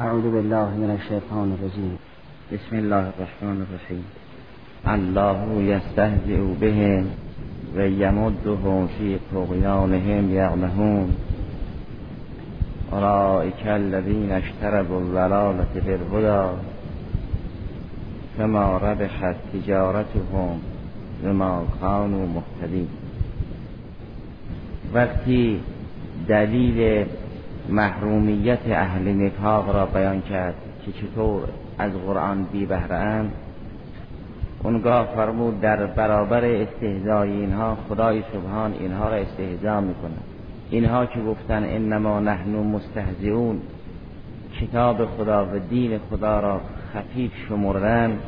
اعوذ بالله من الشیطان الرجیم بسم الله الرحمن الرحیم الله یستهزئ بهم و یمدهم فی طغیانهم یعمهون اولئک الذین اشتروا الضلالة بالهدى فما ربحت تجارتهم بما كانوا مهتدین وقتی دلیل محرومیت اهل نفاق را بیان کرد که چطور از قرآن بی بهره اونگاه فرمود در برابر استهزای اینها خدای سبحان اینها را استهزا می‌کنه اینها که گفتن انما نحن مستهزئون کتاب خدا و دین خدا را خفیف شمردن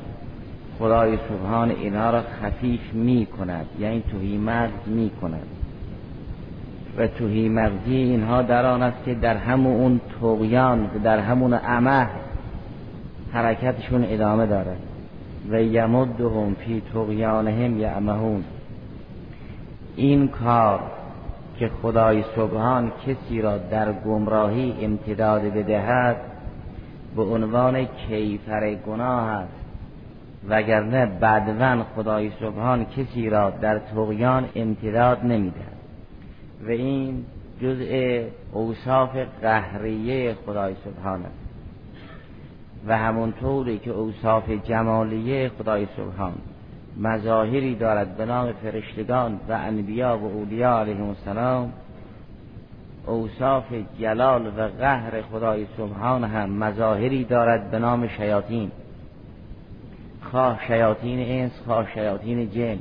خدای سبحان اینها را خفیف می کند یعنی توهی مغز می کند و توهی مغزی اینها در آن است که در همون اون توقیان و در همون عمه حرکتشون ادامه داره. و یمدهم فی طغیانهم یعمهون. این کار که خدای سبحان کسی را در گمراهی امتداد بدهد به عنوان کیفر گناه است. وگرنه بعدون خدای سبحان کسی را در طغیان امتداد نمیده و این جزء اوصاف قهریه خدای سبحان است. و همونطوری که اوصاف جمالیه خدای سبحان مظاهری دارد به نام فرشتگان و انبیا و اولیا علیهم السلام اوصاف جلال و قهر خدای سبحان هم مظاهری دارد به نام شیاطین. خواه شیاطین انس خواه شیاطین جن.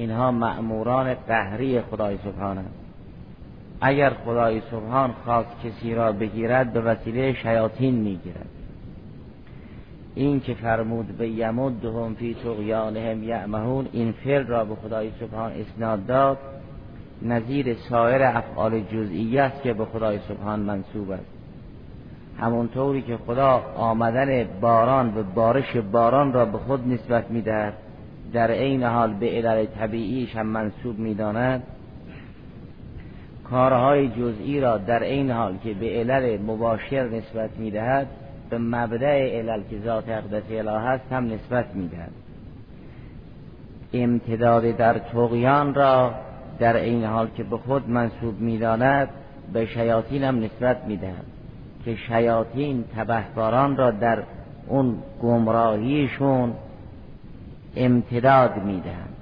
اینها مأموران قهری خدای سبحان هست اگر خدای سبحان خواست کسی را بگیرد به وسیله شیاطین می‌گیرد. این که فرمود به یمدهم فی طغیانهم یعمهون این فعل را به خدای سبحان اسناد داد. نظیر سایر افعال جزئی است که به خدای سبحان منصوب است. همونطوری که خدا آمدن باران و بارش باران را به خود نسبت می‌دهد. در عین حال به علل طبیعیش هم منصوب می‌داند. کارهای جزئی را در عین حال که به علل مباشر نسبت می‌دهد به مبدع علل که ذات اقدس اله هست هم نسبت می‌دهد. امتداد در تقیان را در این حال که به خود منصوب می‌داند به شیاطین هم نسبت می‌دهد. که شیاطین تبهکاران را در اون گمراهیشون امتداد می‌دهند.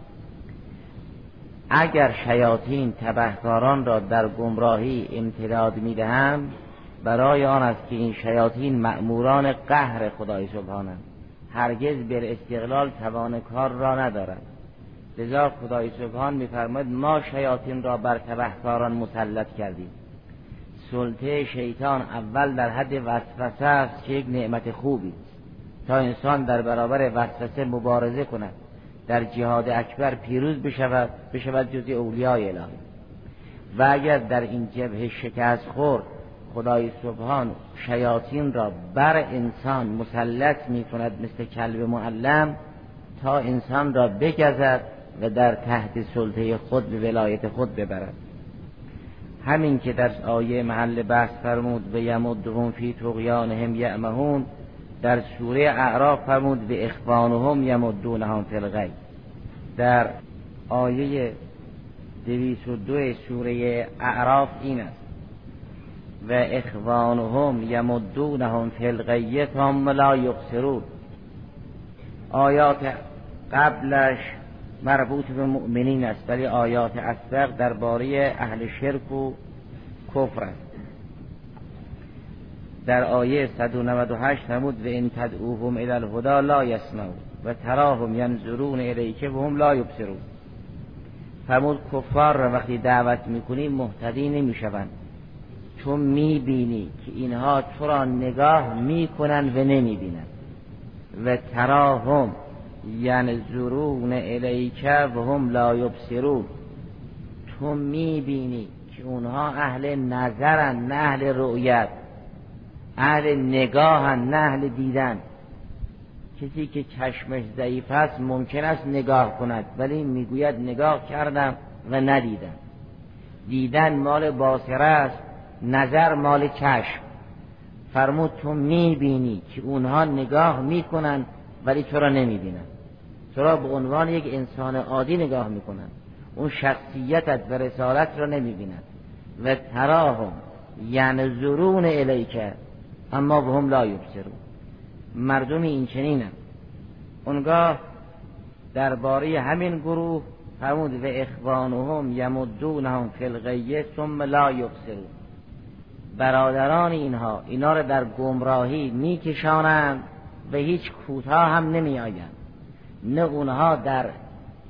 اگر شیاطین تبهکاران را در گمراهی امتداد می‌دهند برای آن است که این شیاطین مأموران قهر خدای سبحانند هرگز بر استقلال توان کار را ندارند لذا خدای سبحان میفرماید ما شیاطین را بر تبهکاران مسلط کردیم. سلطه شیطان اول در حد وسوسه است که یک نعمت خوبی تا انسان در برابر وسوسه مبارزه کند. در جهاد اکبر پیروز بشود بشود جزی اولیای الهی. و اگر در این جبه شکست خورد خدای سبحان شیاطین را بر انسان مسلط می کند مثل کلب معلم تا انسان را بگذد و در تحت سلطه خود به ولایت خود ببرد. همین که در آیه محل بحث فرمود و یمدهم فی طغیانهم یعمهون در سوره اعراف فرمود به اخوانهم یمدونهم فی الغی در آیه دویس و دو سوره اعراف این است. و اخوانهم یمدونهم فی الغی هم لا یقصرون آیات قبلش مربوط به مؤمنین است ولی آیات اسبق درباره اهل شرک و کفر است. در آیه 198 نمود و این تدعوهم الى الهدا لا یسمعون و تراهم ینظرون الیک و هم لا یبصرون. فرمود کفار را وقتی دعوت می‌کنی محتدی نمی‌شوند. چون می‌بینی که اینها تو را نگاه می‌کنن و نمی‌بینن. و تراهم ینظرون الیک و هم لا یبصرون. تو می‌بینی که اونها اهل نظرن نه اهل رؤیت. اهل نگاهن نه اهل دیدن. کسی که چشمش ضعیف است ممکن است نگاه کند ولی می‌گوید نگاه کردم و ندیدم. دیدن مال باصره است نظر مال چشم. فرمود تو می‌بینی که اونها نگاه می‌کنن ولی تو را نمی‌بینن. تو را به عنوان یک انسان عادی نگاه می‌کنن. اون شخصیتت و رسالت را نمی‌بینن و تراهم ینظرون الیکه اما به هم لا یبصرون. مردم این چنینن اونگاه درباره همین گروه فرمود و اخوانهم یمدونهم فی الغیه ثم لا یبصرون. برادران اینها اینا را در گمراهی میکشانند و هیچ کوتاه هم نمی آیند نه اونها در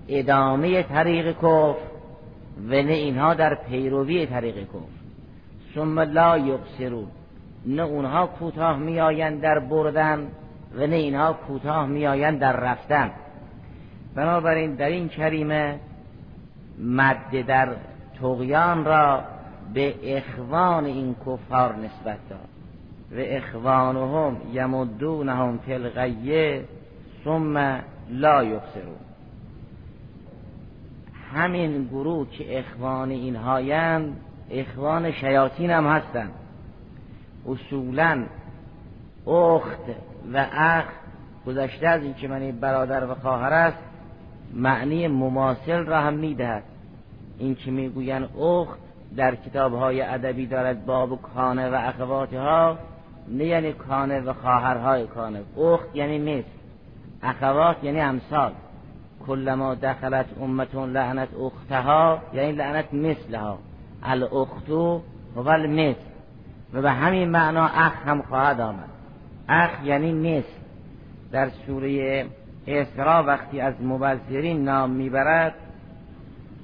ادامه طریق کفر و نه اینها در پیروی طریق کفر. ثم لا یبصرون. نه اونها کوتاه میآیند در بردن و نه اینها کوتاه میآیند در رفتن. بنابراین در این کریمه مد در تقیان را به اخوان این کفار نسبت داد. و اخوانهم یمدونهم فی الغیه ثم لا یبصرون. همین گروه که اخوان اینهایند اخوان شیاطین هم هستند. اصولا اخت و اخ گذشته از این که من برادر و خواهر است معنی مماثل را هم می‌دهد. این که می‌گویند اخت در کتاب های ادبی دارد باب کانه و اخواتها نه یعنی کانه و خواهرهای کانه. اخت یعنی مثل اخوات یعنی امثال. کلما دخلت امتون لعنت اختها یعنی لعنت مثلها. الاختو و المثل و به همین معنا اخ هم خواهد آمد. اخ یعنی مثل در سوره اسرا وقتی از مبذرین نام می‌برد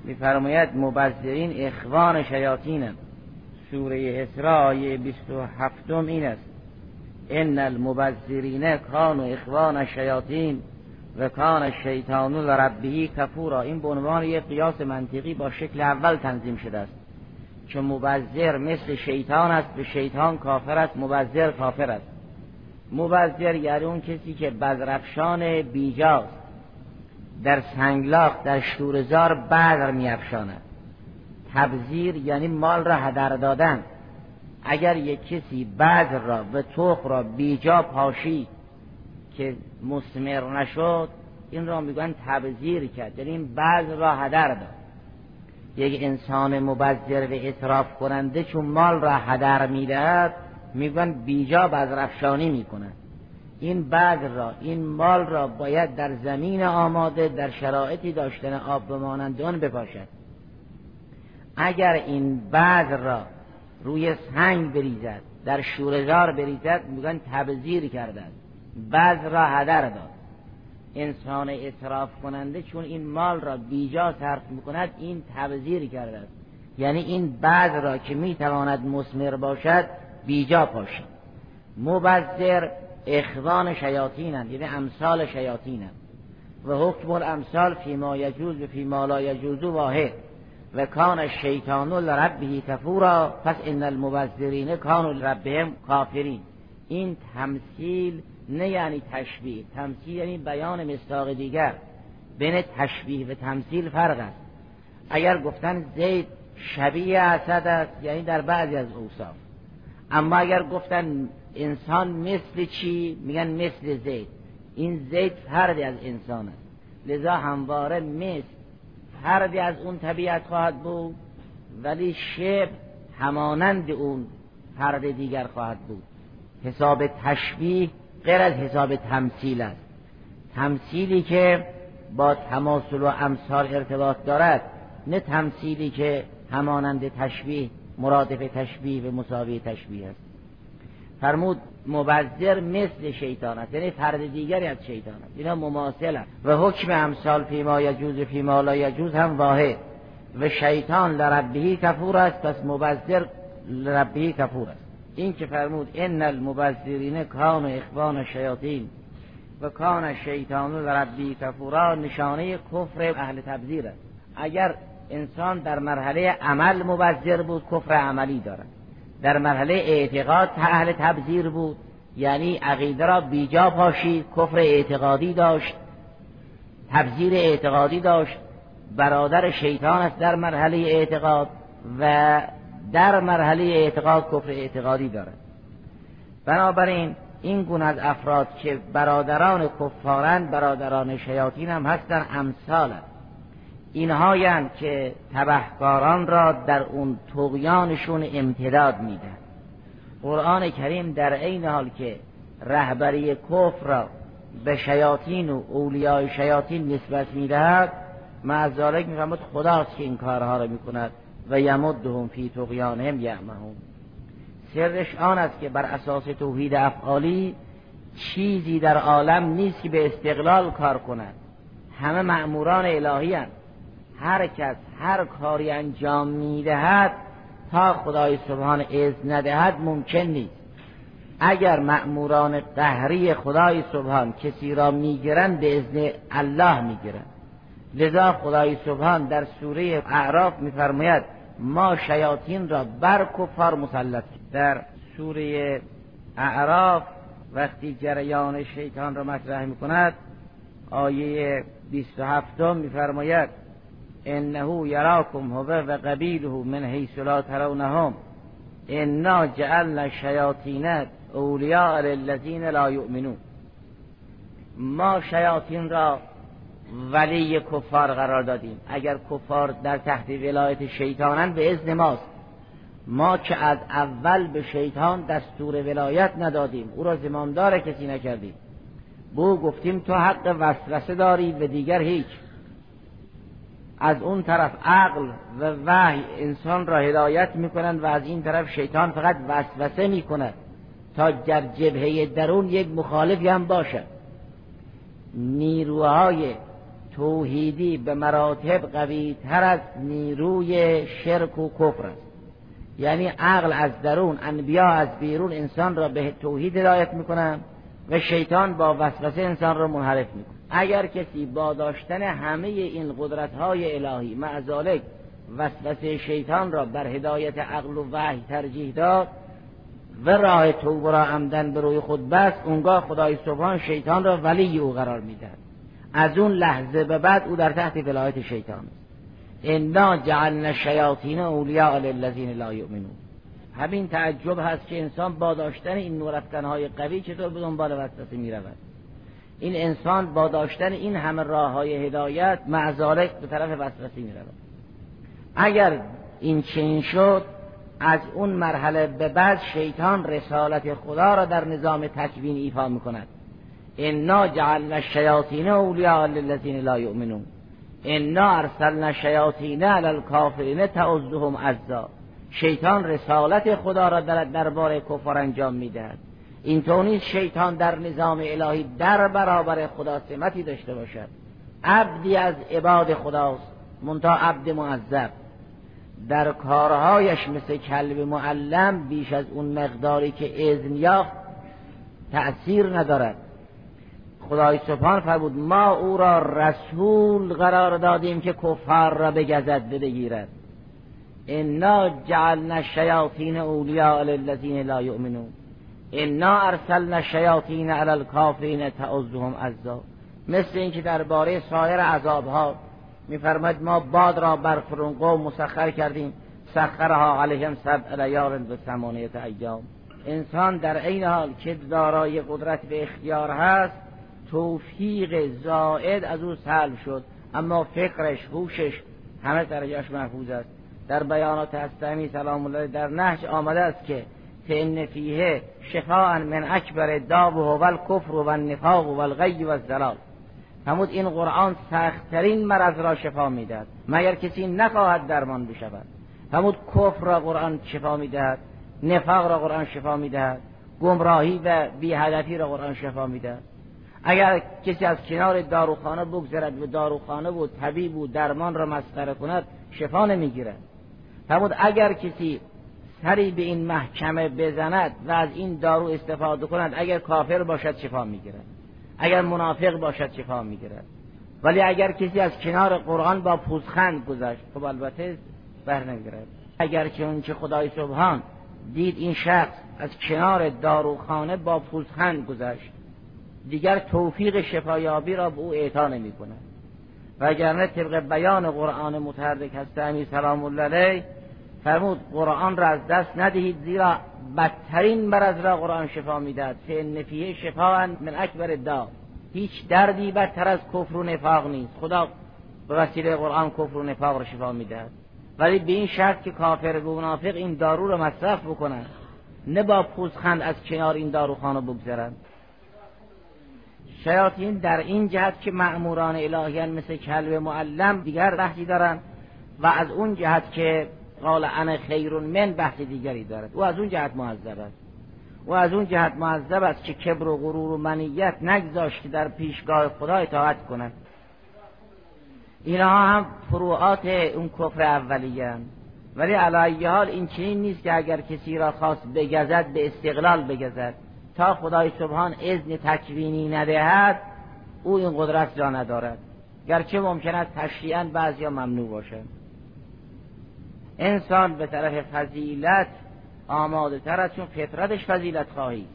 میفرماید مبذرین اخوان شیاطین سوره اسراء آیه 27 این است. ان المبذرین کانوا اخوان شیاطین و کان الشیطان لربه کفورا. این به عنوان یک قیاس منطقی با شکل اول تنظیم شده است. که مبذر مثل شیطان است به شیطان کافر است مبذر کافر است. مبذر یعنی اون کسی که بزرفشان بیجاست. در سنگلاق در شورزار بدر میافشاند. تبذیر یعنی مال را هدر دادن. اگر یک کسی بدر را و توخ را بیجا پاشی که مسمر نشد این را میگن تبذیر کرد. یعنی این بدر را هدر داد. یک انسان مبذر و اطراف کننده چون مال را هدر می‌دهد میگن بیجا بزرفشانی می‌کنند این بذر را این مال را باید در زمین آماده در شرایطی داشتن آب بمانند آن بپاشد. اگر این بذر را روی سنگ بریزد در شورزار بریزد میگن تبذیر کردن. بذر را هدر داد. انسان اطراف کننده چون این مال را بیجا صرف می‌کند این تبذیر کرده است. یعنی این بذر را که می‌تواند مسمر باشد بیجا پاشد. مبذر اخوان شیاطینند یعنی امثال شیاطینند. و حکم الامثال فی ما یجوز و فی ما لا یجوز واحد. و کان الشیطان لربه کفورا پس ان المبذرین کانوا لربهم کافرین. این تمثیل نه یعنی تشبیه تمثیل یعنی بیان مستاق دیگر. بین تشبیه و تمثیل فرق است. اگر گفتن زید شبیه اسد است یعنی در بعضی از اوصاف. اما اگر گفتن انسان مثل چی میگن مثل زید. این زید فردی از انسان است. لذا همواره مثل فردی از اون طبیعت خواهد بود ولی شب همانند اون فرد دیگر خواهد بود. حساب تشبیه غیر از حساب تمثیل است. تمثیلی که با تماثل و امثال ارتباط دارد نه تمثیلی که همانند تشبیه مرادف تشبیه و مساوی تشبیه است. فرمود مبذر مثل شیطان است یعنی فرد دیگری از شیطان است. اینا مماثل است و حکم امثال فیما یجوز فیما لا یجوز هم واحد. و شیطان لربهی کفور است پس مبذر لربهی کفور است. این که فرمود ان المبذرین کان اخوان شیاطین و کان شیطان لربی کفورا نشانه کفر اهل تبذیر است. اگر انسان در مرحله عمل مبذر بود کفر عملی دارد. در مرحله اعتقاد اهل تبذیر بود یعنی عقیده را بیجا پاشید کفر اعتقادی داشت تبذیر اعتقادی داشت برادر شیطان است در مرحله اعتقاد و در مرحله اعتقاد کفر اعتقادی دارد بنابراین این گونه از افراد که برادران کفارن برادران شیاطین هم هستن امثال اینهایند که تبهکاران را در اون تقیانشون امتداد میدن. قرآن کریم در عین حال که رهبری کفر را به شیاطین و اولیای شیاطین نسبت می‌دهد معذالک میفرماد خداست که این کارها را می‌کند. و یمدهم فی طغیانهم یعمهون. سرش آن است که بر اساس توحید افعالی چیزی در عالم نیست که به استقلال کار کند. همه مأموران الهی هست هر کس هر کاری انجام می‌دهد تا خدای سبحان از ندهد ممکن نیست. اگر مأموران قهری خدای سبحان کسی را می‌گیرند به ازن الله می‌گیرند. لذا خدای سبحان در سوره اعراف میفرماید ما شیاطین را بر کفار مسلط در سوره اعراف وقتی جریان شیطان را مطرح می‌کند آیه 27 میفرماید انه یراکم هو و قبیله من حیث لا ترونهم. انا جعلنا شیاطین اولیاء للذین لا یؤمنون. ما شیاطین را ولی کفار قرار دادیم. اگر کفار در تحت ولایت شیطانن به اذن ماست. ما که از اول به شیطان دستور ولایت ندادیم. او را زمامدار کسی نکردیم. بو گفتیم تو حق وسوسه داری و دیگر هیچ. از اون طرف عقل و وحی انسان را هدایت می‌کنند و از این طرف شیطان فقط وسوسه می‌کند. تا در جبهه درون یک مخالفی هم باشد. نیروهای توحیدی به مراتب قوی تر از نیروی شرک و کفر است. یعنی عقل از درون انبیا از بیرون انسان را به توحید هدایت می‌کنن و شیطان با وسوسه انسان را منحرف می‌کنه. اگر کسی با داشتن همه این قدرت های الهی معذالک وسوسه شیطان را بر هدایت عقل و وحی ترجیح داد و راه توبه را عمدن به روی خود بست اونگاه خدای سبحان شیطان را ولی او قرار می‌دهد. از اون لحظه به بعد او در تحت ولایت شیطان است. انا جعلنا شیاطین اولیاء للذین لا یؤمنون. همین تعجب هست که انسان با داشتن این نورافکنهای قوی چطور به دنبال وسوسه می رود این انسان با داشتن این همه راه های هدایت معذالک به طرف وسوسه می رود اگر این چنین شد از اون مرحله به بعد شیطان رسالت خدا را در نظام تکوین ایفا می کند انا جعلنا الشیاطین اولیاء للذین لا یؤمنون انا ارسلنا شیاطین علی الکافرین تعزهم عزا. شیطان رسالت خدا را در دربار کفار انجام می‌دهد. اینطور نیست شیطان در نظام الهی در برابر خدا سمتی داشته باشد. عبدی از عباد خداست منتها عبد معذب. در کارهایش مثل کلب معلم بیش از اون مقداری که اذن یافت تأثیر ندارد. خدای سبحان فرمود ما او را رسول قرار دادیم که کفار را بگزد بگیرد انا جعلنا الشیاطین اولیاء للذین لا یؤمنون. انا ارسلنا الشیاطین علی الکافرین تعزهم عزا. مثل اینکه درباره سایر عذابها میفرماید ما باد را بر فرون مسخر کردیم. سخرها علیهم سبع لیال و ثمانیت ایام. انسان در این حال که دارای قدرت به اختیار هست توفیق زائد از او سلب شد. اما فکرش هوشش همه درجهش محفوظ است. در بیانات هستمی سلام الله در نهج آمده است که فان فیه شفاء من اکبر داب و الکفر و النفاق و الغی و الزلال همود این قرآن سختترین مرض را شفا می‌دهد مگر کسی نخواهد درمان بشود. همود کفر را قرآن شفا می‌دهد نفاق را قرآن شفا می‌دهد گمراهی و بی را قرآن شفا می‌دهد. اگر کسی از کنار داروخانه بگذرد و داروخانه و طبیب و درمان را مسخره کند شفا نمی‌گیرد. فرمود اگر کسی سری به این محکمه بزند و از این دارو استفاده کند اگر کافر باشد شفا می‌گیرد. اگر منافق باشد شفا می‌گیرد. ولی اگر کسی از کنار قرآن با پوزخند گذشت خب البته بر نمی‌گیرد اگر که اون که خدای سبحان دید این شخص از کنار داروخانه با پوزخند گذشت دیگر توفیق شفایابی را به او اعطا نمی کند نه طبق بیان قرآن متحرک هست سلام الله علیه فرمود قرآن را از دست ندهید زیرا بدترین مرض را قرآن شفا می‌دهد. فان فیه شفا من اکبر دا هیچ دردی بدتر از کفر و نفاق نیست. خدا به وسیله قرآن کفر و نفاق را شفا می‌دهد. ولی به این شرط که کافر و منافق این دارو را مصرف بکنند. نه با پوزخند از کنار این داروخانه بگذرند. شیاطین در این جهت که معموران الهیان مثل کلب معلم دیگر بحثی دارند و از اون جهت که قال انا خیر من بحث دیگری دارد. او از اون جهت معذب است. و از اون جهت معذب است که کبر و غرور و منیت نگذاشت که در پیشگاه خدا اطاعت کنند اینها هم فروعات اون کفر اولیه ولی علی حال این چنین نیست که اگر کسی را خواست بگزد به استقلال بگزد. تا خدای سبحان اذن تکوینی ندهد او این قدرت را ندارد. گرچه ممکن است تشریعا بعضیا ممنوع باشد انسان به طرف فضیلت آماده تر است چون فطرتش فضیلت خواهی.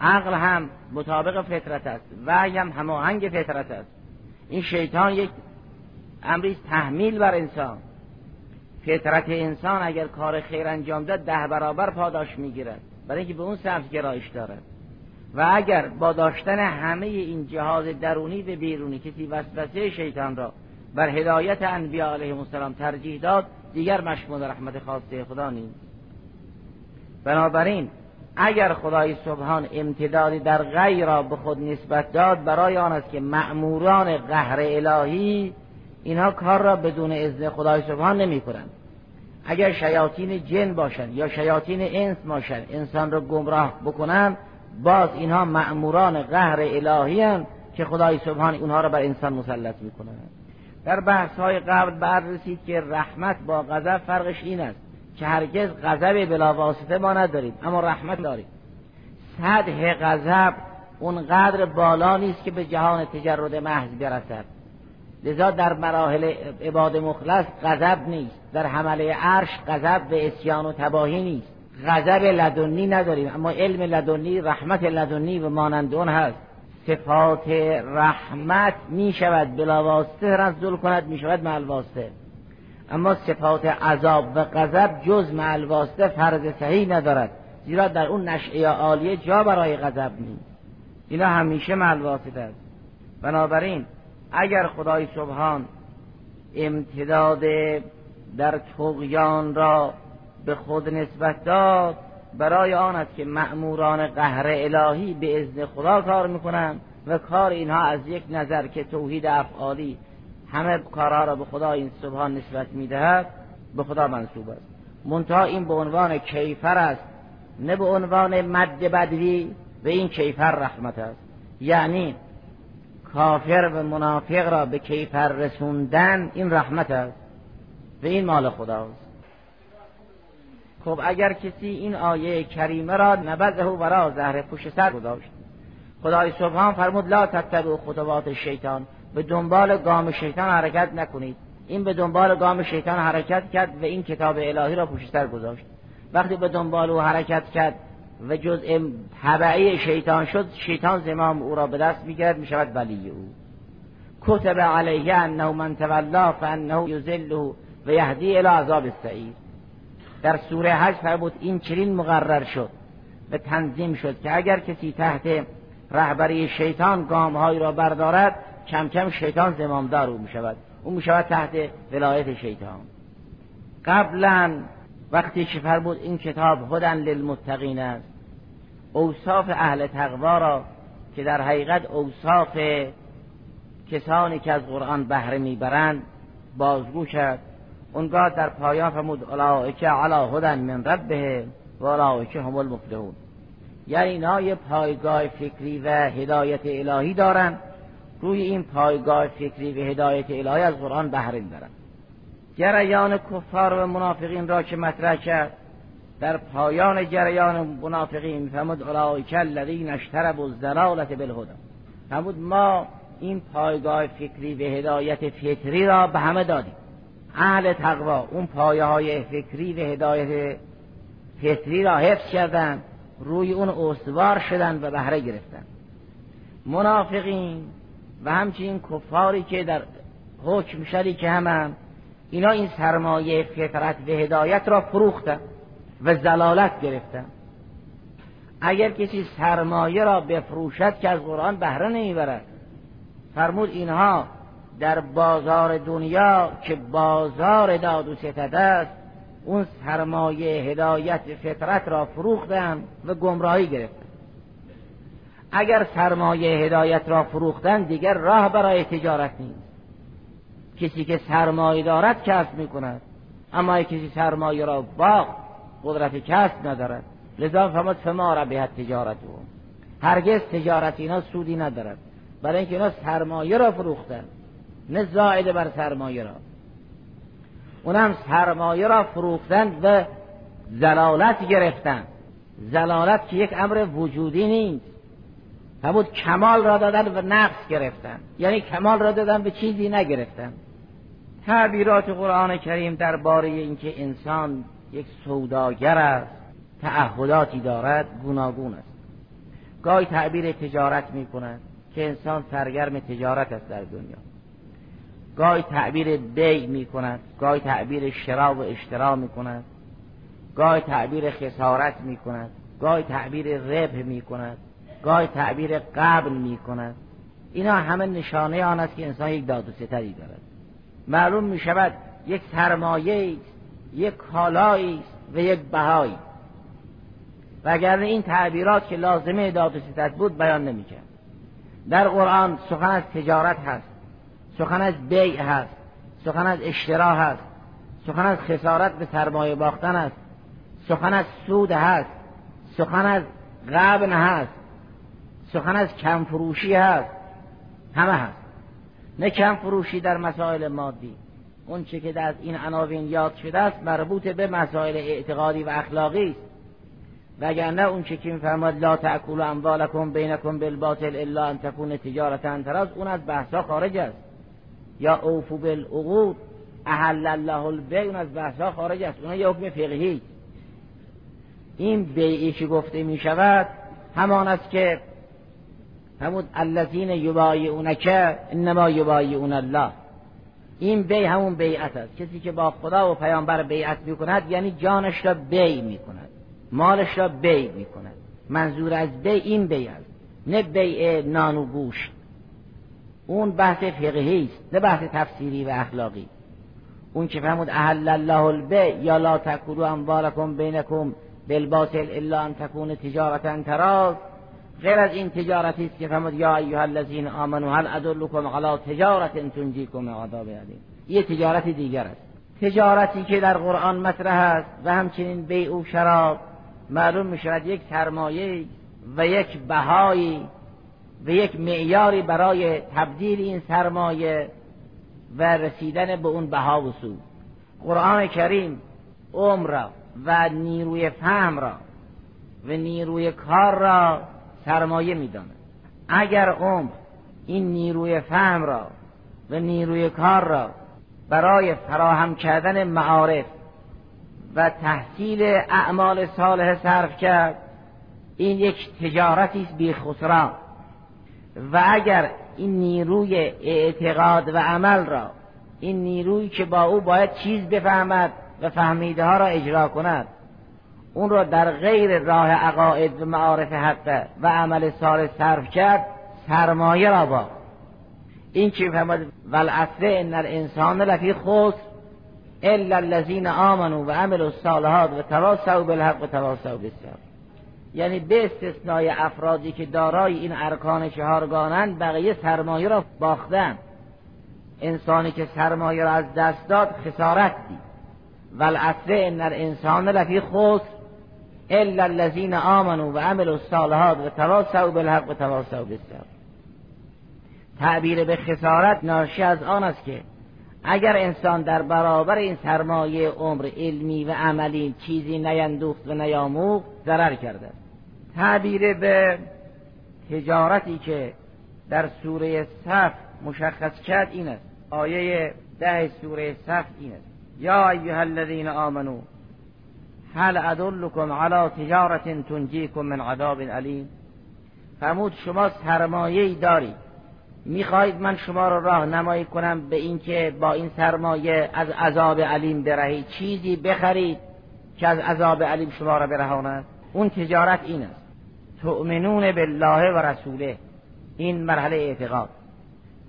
عقل هم مطابق فطرت است وحی هم هماهنگ فطرت است. این شیطان یک امریز تحمیل بر انسان. فطرت انسان اگر کار خیر انجام داد ده برابر پاداش می‌گیرد. برای اینکه به اون سبز گرایش دارد و اگر با داشتن همه این جهاز درونی و بیرونی کسی وسوسه شیطان را بر هدایت انبیاء علیهم السلام ترجیح داد دیگر مشمول رحمت خاصه خدا نیست. بنابراین اگر خدای سبحان امتدادی در غیر را به خود نسبت داد برای آن است که مأموران قهر الهی اینها کار را بدون اذن خدای سبحان نمی کنند اگر شیاطین جن باشند یا شیاطین انس باشند انسان را گمراه بکنند باز اینها مأموران قهر الهی هستند که خدای سبحان اونها را بر انسان مسلط می‌کنند در بحث های قبل بررسید که رحمت با غضب فرقش این است که هرگز غضب بلا واسطه ما نداریم اما رحمت داریم. سطح غضب اونقدر بالا نیست که به جهان تجرد محض برسد. لذا در مراحل عباد مخلص غضب نیست. در حمله عرش غضب به اسیان و تباهی نیست. غضب لدنی نداریم اما علم لدنی رحمت لدنی و مانند اون هست. صفات رحمت می شود بلا واسطه تنزل کند می شود مع واسطه. اما صفات عذاب و غضب جز مع واسطه فرض صحیح ندارد زیرا در اون نشعه عالیه جا برای غضب نیست. اینا همیشه مع واسطه است. بنابراین اگر خدای سبحان امتداد در تغیان را به خود نسبت داد برای آن است که مأموران قهر الهی به ازن خدا کار می‌کنند و کار اینها از یک نظر که توحید افعالی همه کارها را به خدا این سبحان نسبت می‌دهد به خدا منصوب است. منتها این به عنوان کیفر است نه به عنوان مد بدوی و این کیفر رحمت است. یعنی کافر و منافق را به کیفر رسوندن این رحمت است و این مال خداست. خب اگر کسی این آیه کریمه را نبذه و ورا زهر پوش سر گذاشت خدای سبحان فرمود لا تتبعوا خطوات شیطان به دنبال گام شیطان حرکت نکنید. این به دنبال گام شیطان حرکت کرد و این کتاب الهی را پشت سر گذاشت. وقتی به دنبال او حرکت کرد و جزء طبعی شیطان شد شیطان زمام او را به دست می‌گیرد می‌شود ولی او. کتب علیه انه من تولا فانه یذله و یهدی الى عذاب السعیر. در سوره حج فرمود این چنین مقرر شد و تنظیم شد که اگر کسی تحت رهبری شیطان گامهایی را بردارد کم کم شیطان زمامدار او می‌شود. او می‌شود تحت ولایت شیطان. قبلا وقتی که فرمود این کتاب هدن للمتقین است اوصاف اهل تقوا را که در حقیقت اوصاف کسانی که از قرآن بهره می‌برند بازگو کرد اونگاه در پایان فرمود اولئک علی هدن من ربه و اولئک هم المفلحون. یعنی اینا یه پایگاه فکری و هدایت الهی دارن. روی این پایگاه فکری و هدایت الهی از قرآن بهره می‌برند جریان کفار و منافقین را که مطرح کرد در پایان جریان منافقین فرمود اولئک الذین اشتربوا الضلاله بالهدى. فرمود ما این پایگاه فکری و هدایت فطری را به همه دادیم. اهل تقوا اون پایه های فکری و هدایت فطری را حفظ کردند روی اون استوار شدن و بهره گرفتن. منافقین و همچنین کفاری که در حکم که هم اینا این سرمایه فطرت و هدایت را فروختن و زلالت گرفتن اگر کسی سرمایه را بفروشد که از قرآن بهره نمی‌برد. فرمود اینها در بازار دنیا که بازار داد و ستد است اون سرمایه هدایت فطرت را فروختن و گمراهی گرفتن اگر سرمایه هدایت را فروختن دیگر راه برای تجارت نیست. کسی که سرمایه دارد کسب می کند اما کسی سرمایه را باق قدرت کسب ندارد. لذا فما فما ربحت تجارت او هرگز تجارت اینا سودی ندارد. برای اینکه اینا سرمایه را فروختن نه زائد بر سرمایه را. اونم سرمایه را فروختن و زلالت گرفتن زلالت که یک امر وجودی نیست. همون کمال را دادن و نقص گرفتن. یعنی کمال را دادن به چیزی نگرفتن. تعبیرات قرآن کریم درباره اینکه انسان یک سوداگر است تعهداتی دارد گوناگون است. گاهی تعبیر تجارت می کند که انسان سرگرم تجارت است در دنیا. گاهی تعبیر بی می کند گاهی تعبیر شرا و اشترا می کند گاهی تعبیر خسارت می کند گاهی تعبیر ربح می کند گاهی تعبیر قبل می کند اینا همه نشانه آن است که انسان یک داد دارد. معلوم می شود یک سرمایه یک کالایی و یک بهایی. و اگر این تعبیرات که لازمه داد و ستد بود بیان نمی‌کرد. در قرآن سخن از تجارت هست سخن از بیع هست سخن از اشترا هست سخن از خسارت به سرمایه باختن است سخن از سود هست سخن از غبن هست سخن از کمفروشی هست همه هست. نه کمفروشی در مسائل مادی. اون چه که از این عناوین یاد شده است مربوط به مسائل اعتقادی و اخلاقی است. وگرنه اون چه که میفرماد لا تاکلوا اموالکم بینکم بالباطل الا ان تکون تجارت انتراز اون از بحثا خارج است. یا اوفو بالعقود احل الله البیع اون از بحثا خارج است. اون یه حکم فقهی. این بیعی که گفته می شود همان است که همون الذین یبایعونک انما یبایعون الله. این بی همون بیعت است. کسی که با خدا و پیامبر بیعت می کند یعنی جانش را بی می کند مالش را بی می کند منظور از بی این بی است. نه بیع نان و گوشت. اون بحث فقهی است نه بحث تفسیری و اخلاقی. اون که فرمود احل الله البیع یا لا تکلوا اموالکم بینکم بالباطل الا ان تکون تجارتا تراز. غیر از این تجارتی است که فرمود یا ایها الذین آمنوا هل ادلکم علی تجارت تنجیکم عذاب علیم یه تجارت دیگر است. تجارتی که در قرآن مطرح است و همچنین بیع و شراب معلوم می شود یک سرمایه و یک بهایی و یک معیاری برای تبدیل این سرمایه و رسیدن به اون بها و سود قرآن کریم عمر را و نیروی فهم را و نیروی کار را سرمایه می‌داند. اگر عمر این نیروی فهم را و نیروی کار را برای فراهم کردن معارف و تحصیل اعمال صالح صرف کرد این یک تجارتی است بی خسران و اگر این نیروی اعتقاد و عمل را این نیرویی که با او باید چیز بفهمد و فهمیده ها را اجرا کند اون را در غیر راه عقاید و معارف حقه و عمل صالح صرف کرد سرمایه را با این که فهمد والعصر ان الانسان لفی خسر الا الذين آمنوا و عملوا الصالحات و تواصوا بالحق و تواصوا بالصبر. یعنی به استثنای افرادی که دارای این ارکان چهارگانند بقیه سرمایه را باختن. انسانی که سرمایه را از دست داد خسارت دید. والعصر ان الانسان لفی خسر الا الذين آمنوا و عملوا الصالحات و تواصوا بالحق و تواصوا بالصبر. تعبیر به خسارت ناشی از آن است که اگر انسان در برابر این سرمایه عمر علمی و عملی چیزی نیندوخت و نیاموخت ضرر کرده تعبیر به تجارتی که در سوره صف مشخص کرد این است. آیه ده سوره صف این است. یا ایها الذین آمنو هل ادلکم علی تجارت تنجیکم من عذاب علیم فرمود شما سرمایه دارید. می‌خواهید من شما را راه نمایی کنم به اینکه با این سرمایه از عذاب علیم برهید. چیزی بخرید که از عذاب علیم شما را برهاند. اون تجارت این است. تؤمنون بالله و رسوله. این مرحله اعتقاد.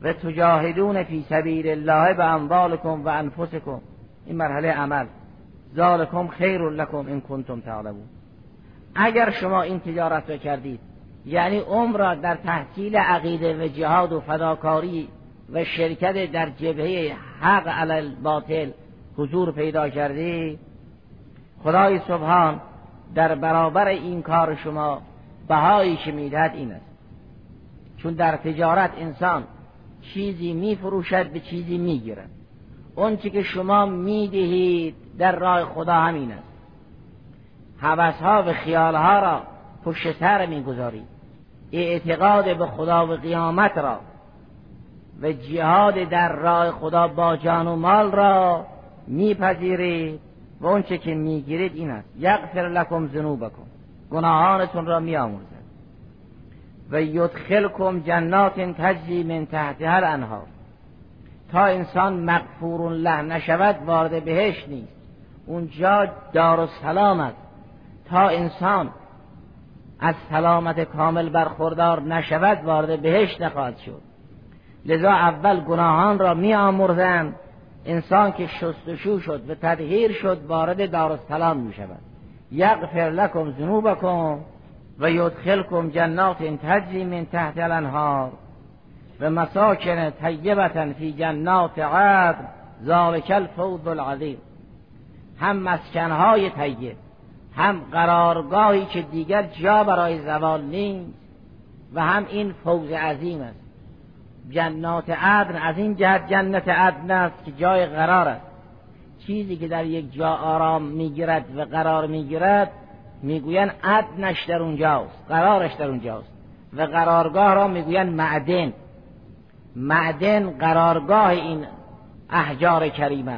و تجاهدون فی سبیل الله به اموالکم و انفسکم. این مرحله عمل. ذالکم خیر لکم این کنتم تعلمون. اگر شما این تجارت را کردید یعنی عمر را در تحصیل عقیده و جهاد و فداکاری و شرکت در جبهه حق علی باطل حضور پیدا کردی خدای سبحان در برابر این کار شما بهایی که می‌دهد این است. چون در تجارت انسان چیزی میفروشد به چیزی می‌گیرد. اون که شما می‌دهید در راه خدا همین است. ها و خیالها را پشت سر می‌گذارید اعتقاد به خدا و قیامت را و جهاد در راه خدا با جان و مال را میپذیرید و اونچه که می‌گیرید این است. یغفر لکم ذنوبکم. گناهانتون را میآموزد. و یدخلکم جنات تجری من تحتها الانهار. تا انسان مغفور له نشود وارد بهش نیست. اونجا دار و سلام است تا انسان از سلامت کامل برخوردار نشود وارد بهش نخواهد شد. لذا اول گناهان را می آمرزند انسان که شستشو شد و تدهیر شد وارد دار السلام می شود یغفر لکم ذنوبکم و یدخلکم جنات تجری من تحت الانهار. و مساکن طیبتا فی جنات عدن. ذالک الفوز العظیم. هم مسکنهای طیب هم قرارگاهی که دیگر جا برای زوال نیست و هم این فوز عظیم است. جنات عدن از این جهت جنت عدن است که جای قرار است. چیزی که در یک جا آرام می‌گیرد و قرار می‌گیرد می‌گوین عدنش در اونجاست قرارش در اونجاست و قرارگاه را می‌گوین معدن. معدن قرارگاه این احجار کریمه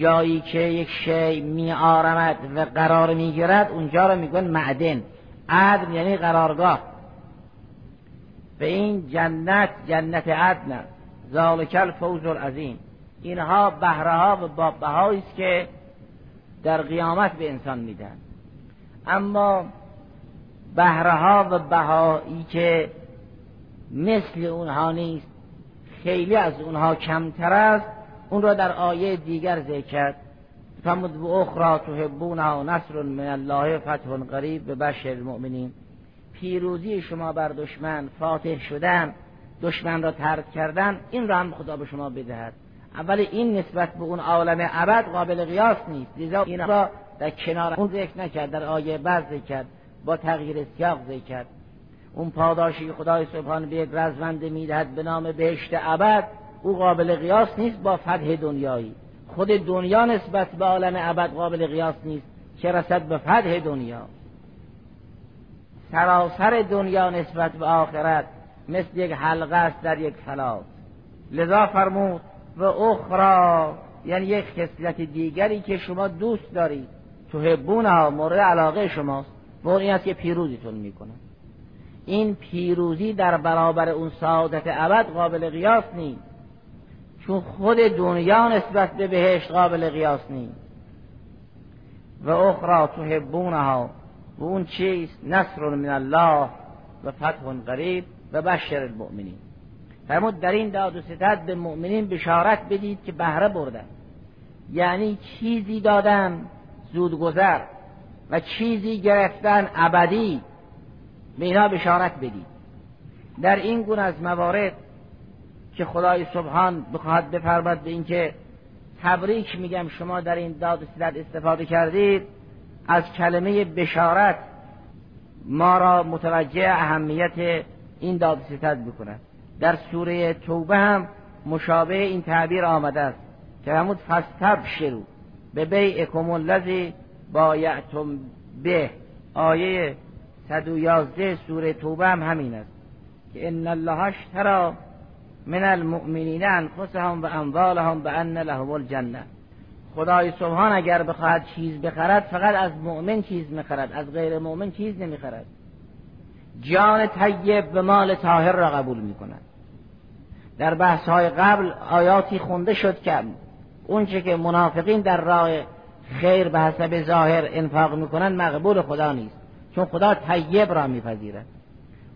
جایی که یک شی می آرمد و قرار می‌گیرد اونجا را میگن معدن. عدن یعنی قرارگاه. به این جنت جنت عدن است. ذالک الفوز العظیم. اینها بهره و بابهایی است که در قیامت به انسان میدن اما بهره و بهایی که مثل اونها نیست خیلی از اونها کمتر است اون را در آیه دیگر ذکر کرد. فمد به اخرى تحبونها نصر من الله فتح قریب به بشر المؤمنین. پیروزی شما بر دشمن فاتح شدن دشمن را ترک کردن این را هم خدا به شما بدهد. اول این نسبت به اون عالم ابد قابل قیاس نیست لذا این را در کنار اون ذکر نکرد در آیه بعد ذکر با تغییر سیاق ذکر اون پاداشی خدای سبحان به یک رزمند می‌دهد به نام بهشت ابد او قابل قیاس نیست با فتح دنیایی. خود دنیا نسبت به عالم ابد قابل قیاس نیست. که رسد به فتح دنیا؟ سراسر دنیا نسبت به آخرت مثل یک حلقه است در یک فلاس لذا فرمود و اخرى یعنی یک خصلت دیگری که شما دوست دارید. تو ها مورد علاقه شماست. و این است که پیروزیتون می‌کنه. این پیروزی در برابر اون سعادت ابد قابل قیاس نیست. چون خود دنیا نسبت به بهشت قابل قیاس نیست. و اخرى تحبونها و اون چیست؟ نصر من الله و فتح قریب و بشر المؤمنین. فرمود در این داد و ستد به مؤمنین بشارت بدید که بهره بردن یعنی چیزی دادن زود گذر و چیزی گرفتن ابدی به اینا بشارت بدید. در این گونه از موارد که خدای سبحان بخواهد بفرماد به اینکه تبریک میگم شما در این داد و استفاده کردید. از کلمه بشارت ما را متوجه اهمیت این داد ستد بکند در سوره توبه هم مشابه این تعبیر آمده است که همون فستب شروع به بیعکم الذی بایعتم به. آیه 111 سوره توبه هم همین است. که ان الله اشترى من المؤمنین انفسهم و اموالهم به ان لهم الجنه خدای سبحان اگر بخواهد چیز بخرد فقط از مؤمن چیز می‌خرد از غیر مؤمن چیز نمی‌خرد. جان طیب به مال طاهر را قبول می‌کند. در بحث های قبل آیاتی خونده شد که اونچه که منافقین در راه خیر به حسب ظاهر انفاق می‌کنن مقبول خدا نیست چون خدا طیب را میپذیرد.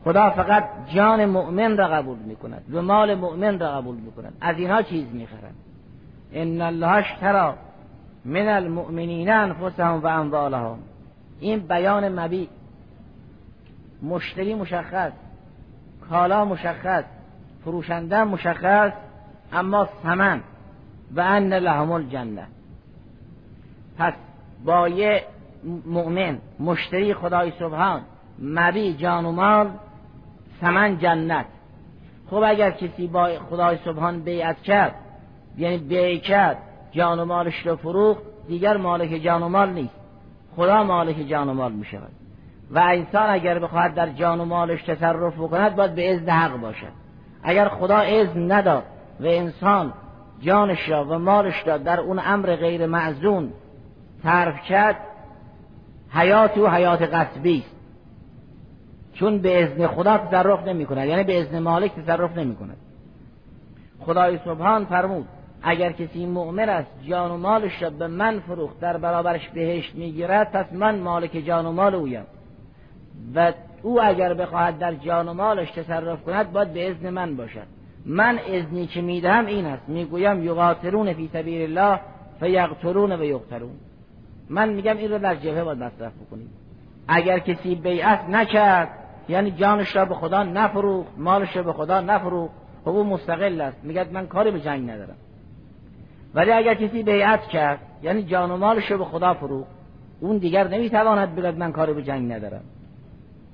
خدا فقط جان مؤمن را قبول می‌کند و مال مؤمن را قبول می‌کند از اینها چیز می‌خرند. ان الله اشترى من المؤمنین انفسهم و اموالهم. این بیان مبی مشتری مشخص کالا مشخص فروشنده مشخص اما ثمن. و ان لهم الجنه. پس با یه مؤمن مشتری خدای سبحان مبی جان و مال ثمن جنت. خب اگر کسی با خدای سبحان بیعت کرد یعنی بیع کرد جان و مالش رو فروخت دیگر مالک جان و مال نیست. خدا مالک جان و مال می شود و انسان اگر بخواهد در جان و مالش تصرف بکند باید به اذن حق باشد. اگر خدا اذن نداد و انسان جانش را و مالش را در اون امر غیر معزون طرف کرد حیات و حیات قصبی است. چون به اذن خدا تصرف نمی کند یعنی به اذن مالک تصرف نمی کند خدای سبحان فرمود اگر کسی مؤمن است جان و مالش را به من فروخت در برابرش بهشت می‌گیرد پس من مالک جان و مال اویم. و او اگر بخواهد در جان و مالش تصرف کند باید به اذن من باشد. من اذنی که می‌دهم این است. می‌گویم یقاتلون فی سبیل الله فیقتلون و یقتلون. من میگم این رو در جبهه باید مصرف بکنیم. اگر کسی بیعت نکرد یعنی جانش را به خدا نفروخت مالش را به خدا نفروخت. خب او مستقل است. میگه من کاری به جنگ ندارم. ولی اگر کسی بیعت کرد یعنی جان و مالش رو به خدا فروخت اون دیگر نمی‌تواند بگد من کاری به جنگ ندارم.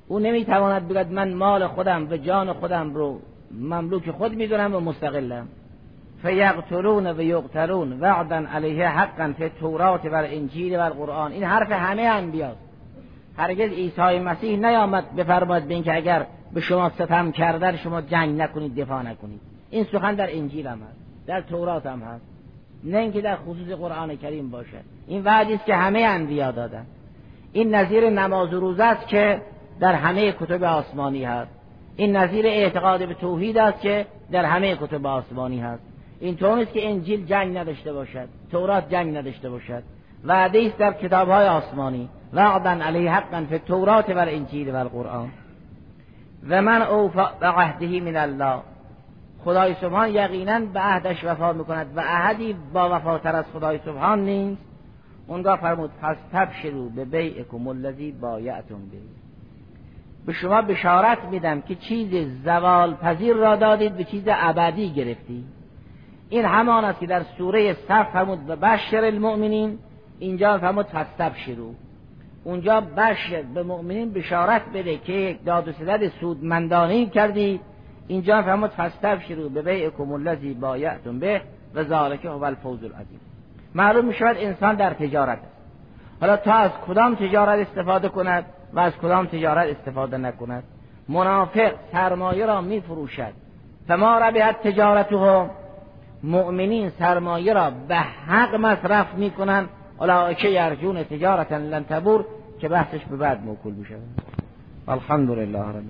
او نمی‌تواند بگد من مال خودم و جان خودم رو مملوک خود می‌دونم و مستقلم. فیقتلون و یقتلون وعدا علیه حقا فی تورات و انجیل و قرآن این حرف همه انبیاست. هرگز عیسی مسیح نیامد بفرماد به اینکه اگر به شما ستم کردن شما جنگ نکنید دفاع نکنید. این سخن در انجیل هم هست در تورات هم هست. نه اینکه در خصوص قرآن کریم باشد این وعدی است که همه انبیا دادن. این نظیر نماز و روزه است که در همه کتب آسمانی هست. این نظیر اعتقاد به توحید است که در همه کتب آسمانی هست. این طور نیست که انجیل جنگ نداشته باشد تورات جنگ نداشته باشد. وعده است در کتاب های آسمانی. وعدا علیه حقا فی تورات و انجیل و القرآن. و من اوفا به عهده من الله. خدای سبحان یقینا به عهدش وفا می‌کند و عهدی با وفاتر از خدای سبحان نیست. اونگاه فرمود پس تبشرو به بیعکم الذی بایعتم به. به شما بشارت میدم که چیز زوال پذیر را دادید به چیز ابدی گرفتی این همان است که در سوره صف فرمود به بشر المؤمنین. اینجا فرمود تبشرو اونجا بشر به مؤمنین بشارت بده که یک داد و ستد سودمندانه کردی. اینجا فرمود فستبشرو به بیعکم الذی بایعتم به و ذالک هو الفوز العظیم. معلوم می شود انسان در تجارت است. حالا تا از کدام تجارت استفاده کند و از کدام تجارت استفاده نکند؟ منافق سرمایه را می فروشد فما ربحت تجارته مؤمنین سرمایه را به حق مصرف می کنند اولئک یرجون تجارتا لن تبور. که بحثش به بعد موکول می شود الحمد لله رب